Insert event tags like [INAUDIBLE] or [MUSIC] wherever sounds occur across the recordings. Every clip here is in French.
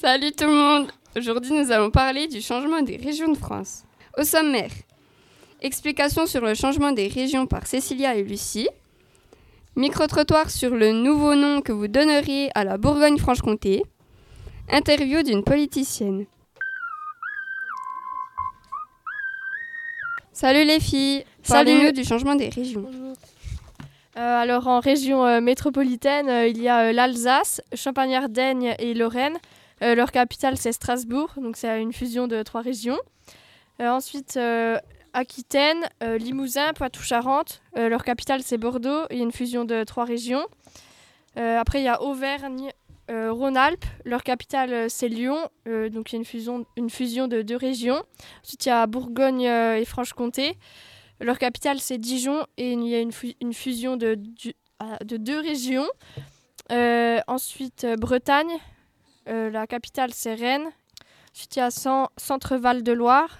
Salut tout le monde Aujourd'hui nous allons parler du changement des régions de France. Au sommaire, explication sur le changement des régions par Cécilia et Lucie, micro-trottoir sur le nouveau nom que vous donneriez à la Bourgogne-Franche-Comté, interview d'une politicienne. Salut les filles Salut. Parlez-nous du changement des régions. Euh, alors en région euh, métropolitaine, euh, il y a l'Alsace, Champagne-Ardenne et Lorraine. Euh, leur capitale c'est Strasbourg, donc c'est une fusion de trois régions. Euh, ensuite euh, Aquitaine, Limousin, Poitou-Charentes. Leur capitale c'est Bordeaux, il y a une fusion de trois régions. Après il y a Auvergne, euh, Rhône-Alpes, leur capitale c'est Lyon, donc il y a une fusion, une fusion de deux régions. Ensuite il y a Bourgogne et Franche-Comté. Leur capitale, c'est Dijon et il y a une, fu- une fusion ah, de deux régions. Ensuite, Bretagne. Euh, la capitale, c'est Rennes. Ensuite, il y a Cen- Centre-Val de Loire.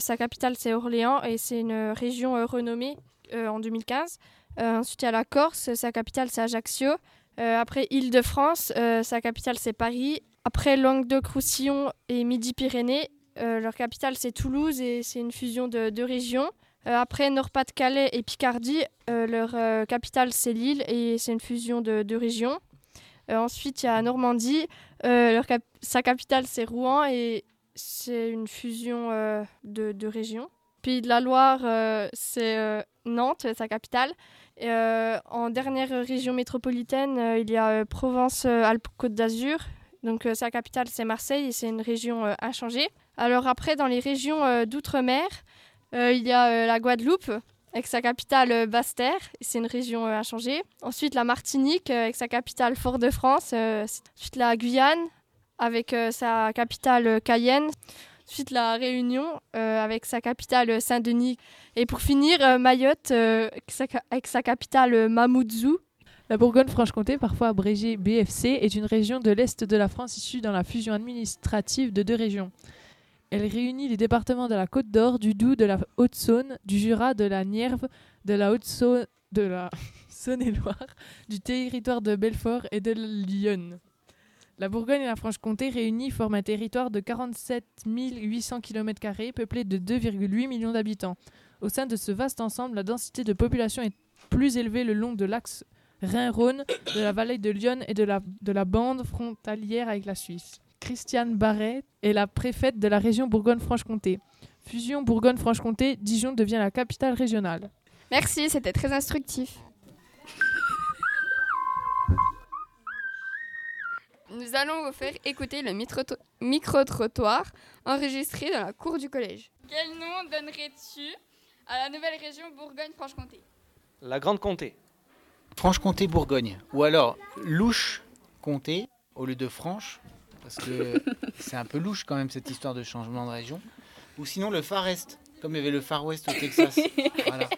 Sa capitale, c'est Orléans et c'est une région euh, renommée euh, en 2015. Euh, ensuite, il y a la Corse. Sa capitale, c'est Ajaccio. Après, Île-de-France. sa capitale, c'est Paris. Après, Languedoc-Roussillon et Midi-Pyrénées. leur capitale, c'est Toulouse et c'est une fusion de deux régions. Après Nord-Pas-de-Calais et Picardie, leur capitale c'est Lille et c'est une fusion de deux régions. Euh, ensuite, il y a Normandie, euh, sa capitale c'est Rouen et c'est une fusion euh, de régions. Puis de la Loire, c'est Nantes, sa capitale. En dernière région métropolitaine, il y a Provence-Alpes-Côte d'Azur. Donc sa capitale c'est Marseille et c'est une région inchangée. Alors après, dans les régions d'outre-mer, il y a la Guadeloupe avec sa capitale euh, Basse-Terre, c'est une région euh, inchangée. Ensuite la Martinique euh, avec sa capitale Fort-de-France. ensuite la Guyane avec sa capitale Cayenne. Ensuite la Réunion avec sa capitale Saint-Denis. Et pour finir Mayotte avec, sa, capitale Mamoudzou. La Bourgogne-Franche-Comté, parfois abrégée BFC, est une région de l'Est de la France issue dans la fusion administrative de deux régions. Elle réunit les départements de la Côte d'Or, du Doubs, de la Haute-Saône, du Jura, de la Nièvre, de la Haute-Saône, de la [LAUGHS] Saône-et-Loire, du territoire de Belfort et de Lyon. La Bourgogne et la Franche-Comté réunies forment un territoire de 47 800 km peuplé de 2,8 millions d'habitants. Au sein de ce vaste ensemble, la densité de population est plus élevée le long de l'axe Rhin-Rhône, de la vallée de Lyon et de la, de la bande frontalière avec la Suisse. Christiane Barret est la préfète de la région Bourgogne-Franche-Comté. Fusion Bourgogne-Franche-Comté, Dijon devient la capitale régionale. Merci, c'était très instructif. Nous allons vous faire écouter le micro-trottoir enregistré dans la cour du collège. Quel nom donnerais-tu à la nouvelle région Bourgogne-Franche-Comté? La Grande Comté. Franche-Comté-Bourgogne. Ou alors Louche-Comté au lieu de Franche, parce que c'est un peu louche quand même cette histoire de changement de région. Ou sinon le Far Est, comme il y avait le Far West au Texas. [LAUGHS] voilà.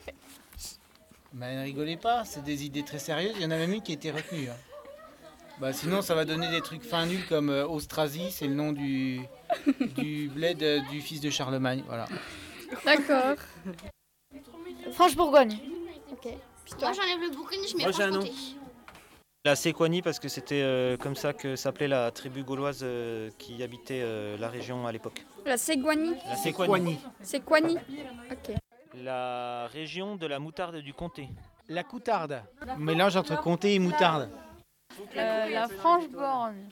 Mais ne rigolez pas, c'est des idées très sérieuses. Il y en a même une qui a été retenue. hein. Bah, sinon, ça va donner des trucs fin nuls comme euh, Austrasie, c'est le nom du, du bled euh, du fils de Charlemagne. Voilà. D'accord. [LAUGHS] Franche-Bourgogne. Moi j'enlève le Bourgogne, je mets Moi, j'ai un nom. La Séquanie parce que c'était euh, comme ça que s'appelait la tribu gauloise euh, qui habitait euh, la région à l'époque. La Séguani. La Séquanie. Séquani. Ok. La région de la moutarde du comté. La coutarde. Mélange entre comté et moutarde. la Franche-Borgne.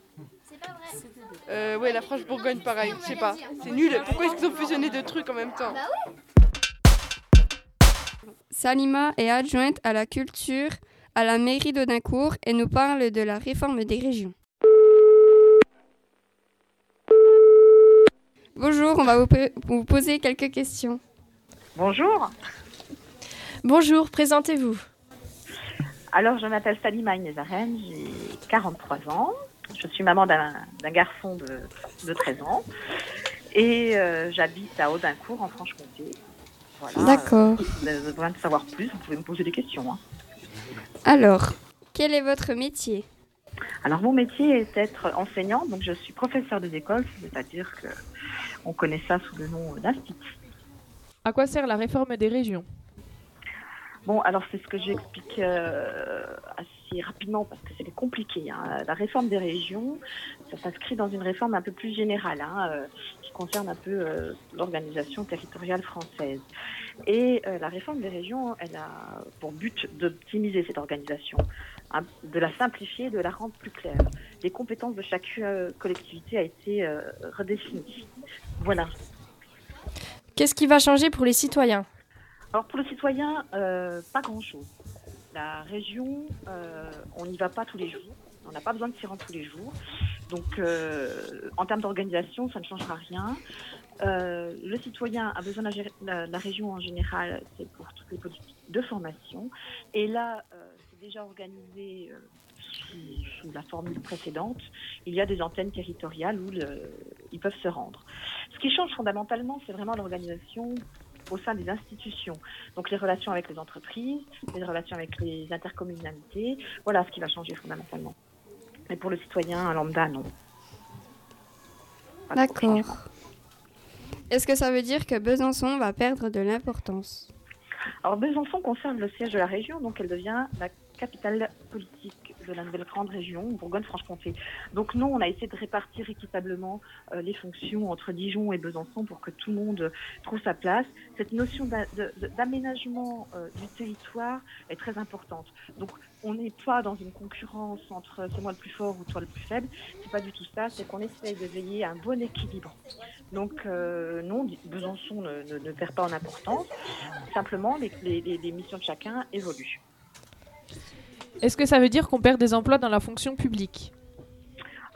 Euh, ouais, la Franche-Bourgogne, pareil. Je sais pas. C'est nul. Pourquoi est-ce qu'ils ont fusionné deux trucs en même temps? Salima est adjointe à la culture à la mairie d'Audincourt et nous parle de la réforme des régions. Bonjour, on va vous, po- vous poser quelques questions. Bonjour, Bonjour, présentez-vous. alors je m'appelle Salima Inezaren, j'ai 43 ans. Je suis maman d'un d'un garçon de, de 13 ans et euh, j'habite à Audincourt en Franche-Comté. Voilà. D'accord. Euh, Vous avez besoin de savoir plus, vous pouvez me poser des questions. hein. Alors, quel est votre métier? Alors mon métier est d'être enseignante, donc je suis professeure des écoles, c'est-à-dire que on connaît ça sous le nom d'institut. À quoi sert la réforme des régions? Bon, alors c'est ce que j'explique euh, assez rapidement parce que c'est compliqué. Hein. La réforme des régions, ça s'inscrit dans une réforme un peu plus générale, hein, euh, qui concerne un peu euh, l'organisation territoriale française. Et euh, la réforme des régions, elle a pour but d'optimiser cette organisation, hein, de la simplifier, de la rendre plus claire. Les compétences de chaque collectivité a été redéfinies. Voilà. Qu'est-ce qui va changer pour les citoyens? Alors pour le citoyen, pas grand-chose. La région, euh, on n'y va pas tous les jours. On n'a pas besoin de s'y rendre tous les jours. Donc, euh, en termes d'organisation, ça ne changera rien. Euh, le citoyen a besoin de la, région en général, c'est pour toutes les politiques de formation. Et là, c'est déjà organisé sous, la formule précédente. Il y a des antennes territoriales où ils peuvent se rendre. Ce qui change fondamentalement, c'est vraiment l'organisation au sein des institutions. Donc les relations avec les entreprises, les relations avec les intercommunalités, voilà ce qui va changer fondamentalement. Mais pour le citoyen un lambda, non. D'accord. Est-ce que ça veut dire que Besançon va perdre de l'importance? Alors Besançon conserve le siège de la région, donc elle devient la capitale politique de la nouvelle grande région, Bourgogne-Franche-Comté. Donc nous, on a essayé de répartir équitablement euh, les fonctions entre Dijon et Besançon pour que tout le monde trouve sa place. Cette notion d'aménagement euh, du territoire est très importante. Donc on n'est pas dans une concurrence entre c'est moi le plus fort ou toi le plus faible. C'est pas du tout ça. C'est qu'on essaye de veiller à un bon équilibre. Donc euh, non, Besançon ne, perd pas en importance. Simplement, les missions de chacun évoluent. Est-ce que ça veut dire qu'on perd des emplois dans la fonction publique?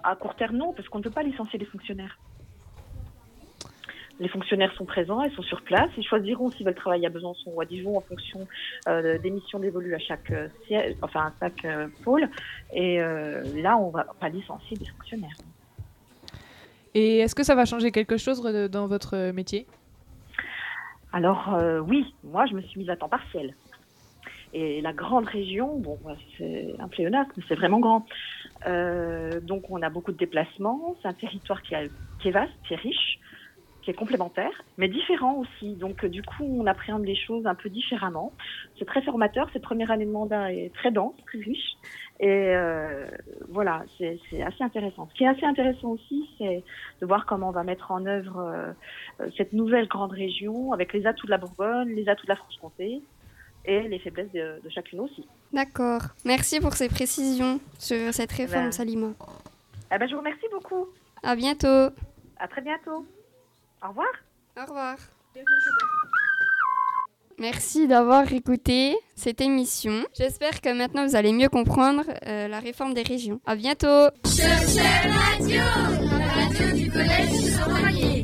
À court terme, non, parce qu'on ne peut pas licencier les fonctionnaires. Les fonctionnaires sont présents, ils sont sur place, ils choisiront s'ils veulent travailler à Besançon ou à Dijon en fonction euh, des missions dévolues à chaque euh, siège, enfin à chaque euh, pôle. Et là, on va pas licencier des fonctionnaires. Et est-ce que ça va changer quelque chose dans votre métier? Alors oui, moi je me suis mise à temps partiel. Et la grande région, bon, c'est un pléonasme, c'est vraiment grand. Euh, donc on a beaucoup de déplacements, c'est un territoire qui, a- qui est vaste, qui est riche, qui est complémentaire, mais différent aussi. Donc euh, du coup, on appréhende les choses un peu différemment. C'est très formateur, cette première année de mandat est très dense, très riche. Et euh, voilà, c'est assez intéressant. Ce qui est assez intéressant aussi, c'est de voir comment on va mettre en œuvre euh, cette nouvelle grande région avec les atouts de la Bourgogne, les atouts de la Franche-Comté et les faiblesses de, chacune aussi. D'accord. Merci pour ces précisions sur cette réforme, ben... Salima. Eh ben, je vous remercie beaucoup. À bientôt. À très bientôt. Au revoir. Au revoir. Merci d'avoir écouté cette émission. J'espère que maintenant vous allez mieux comprendre euh, la réforme des régions. À bientôt. Cherchez radio, radio du collège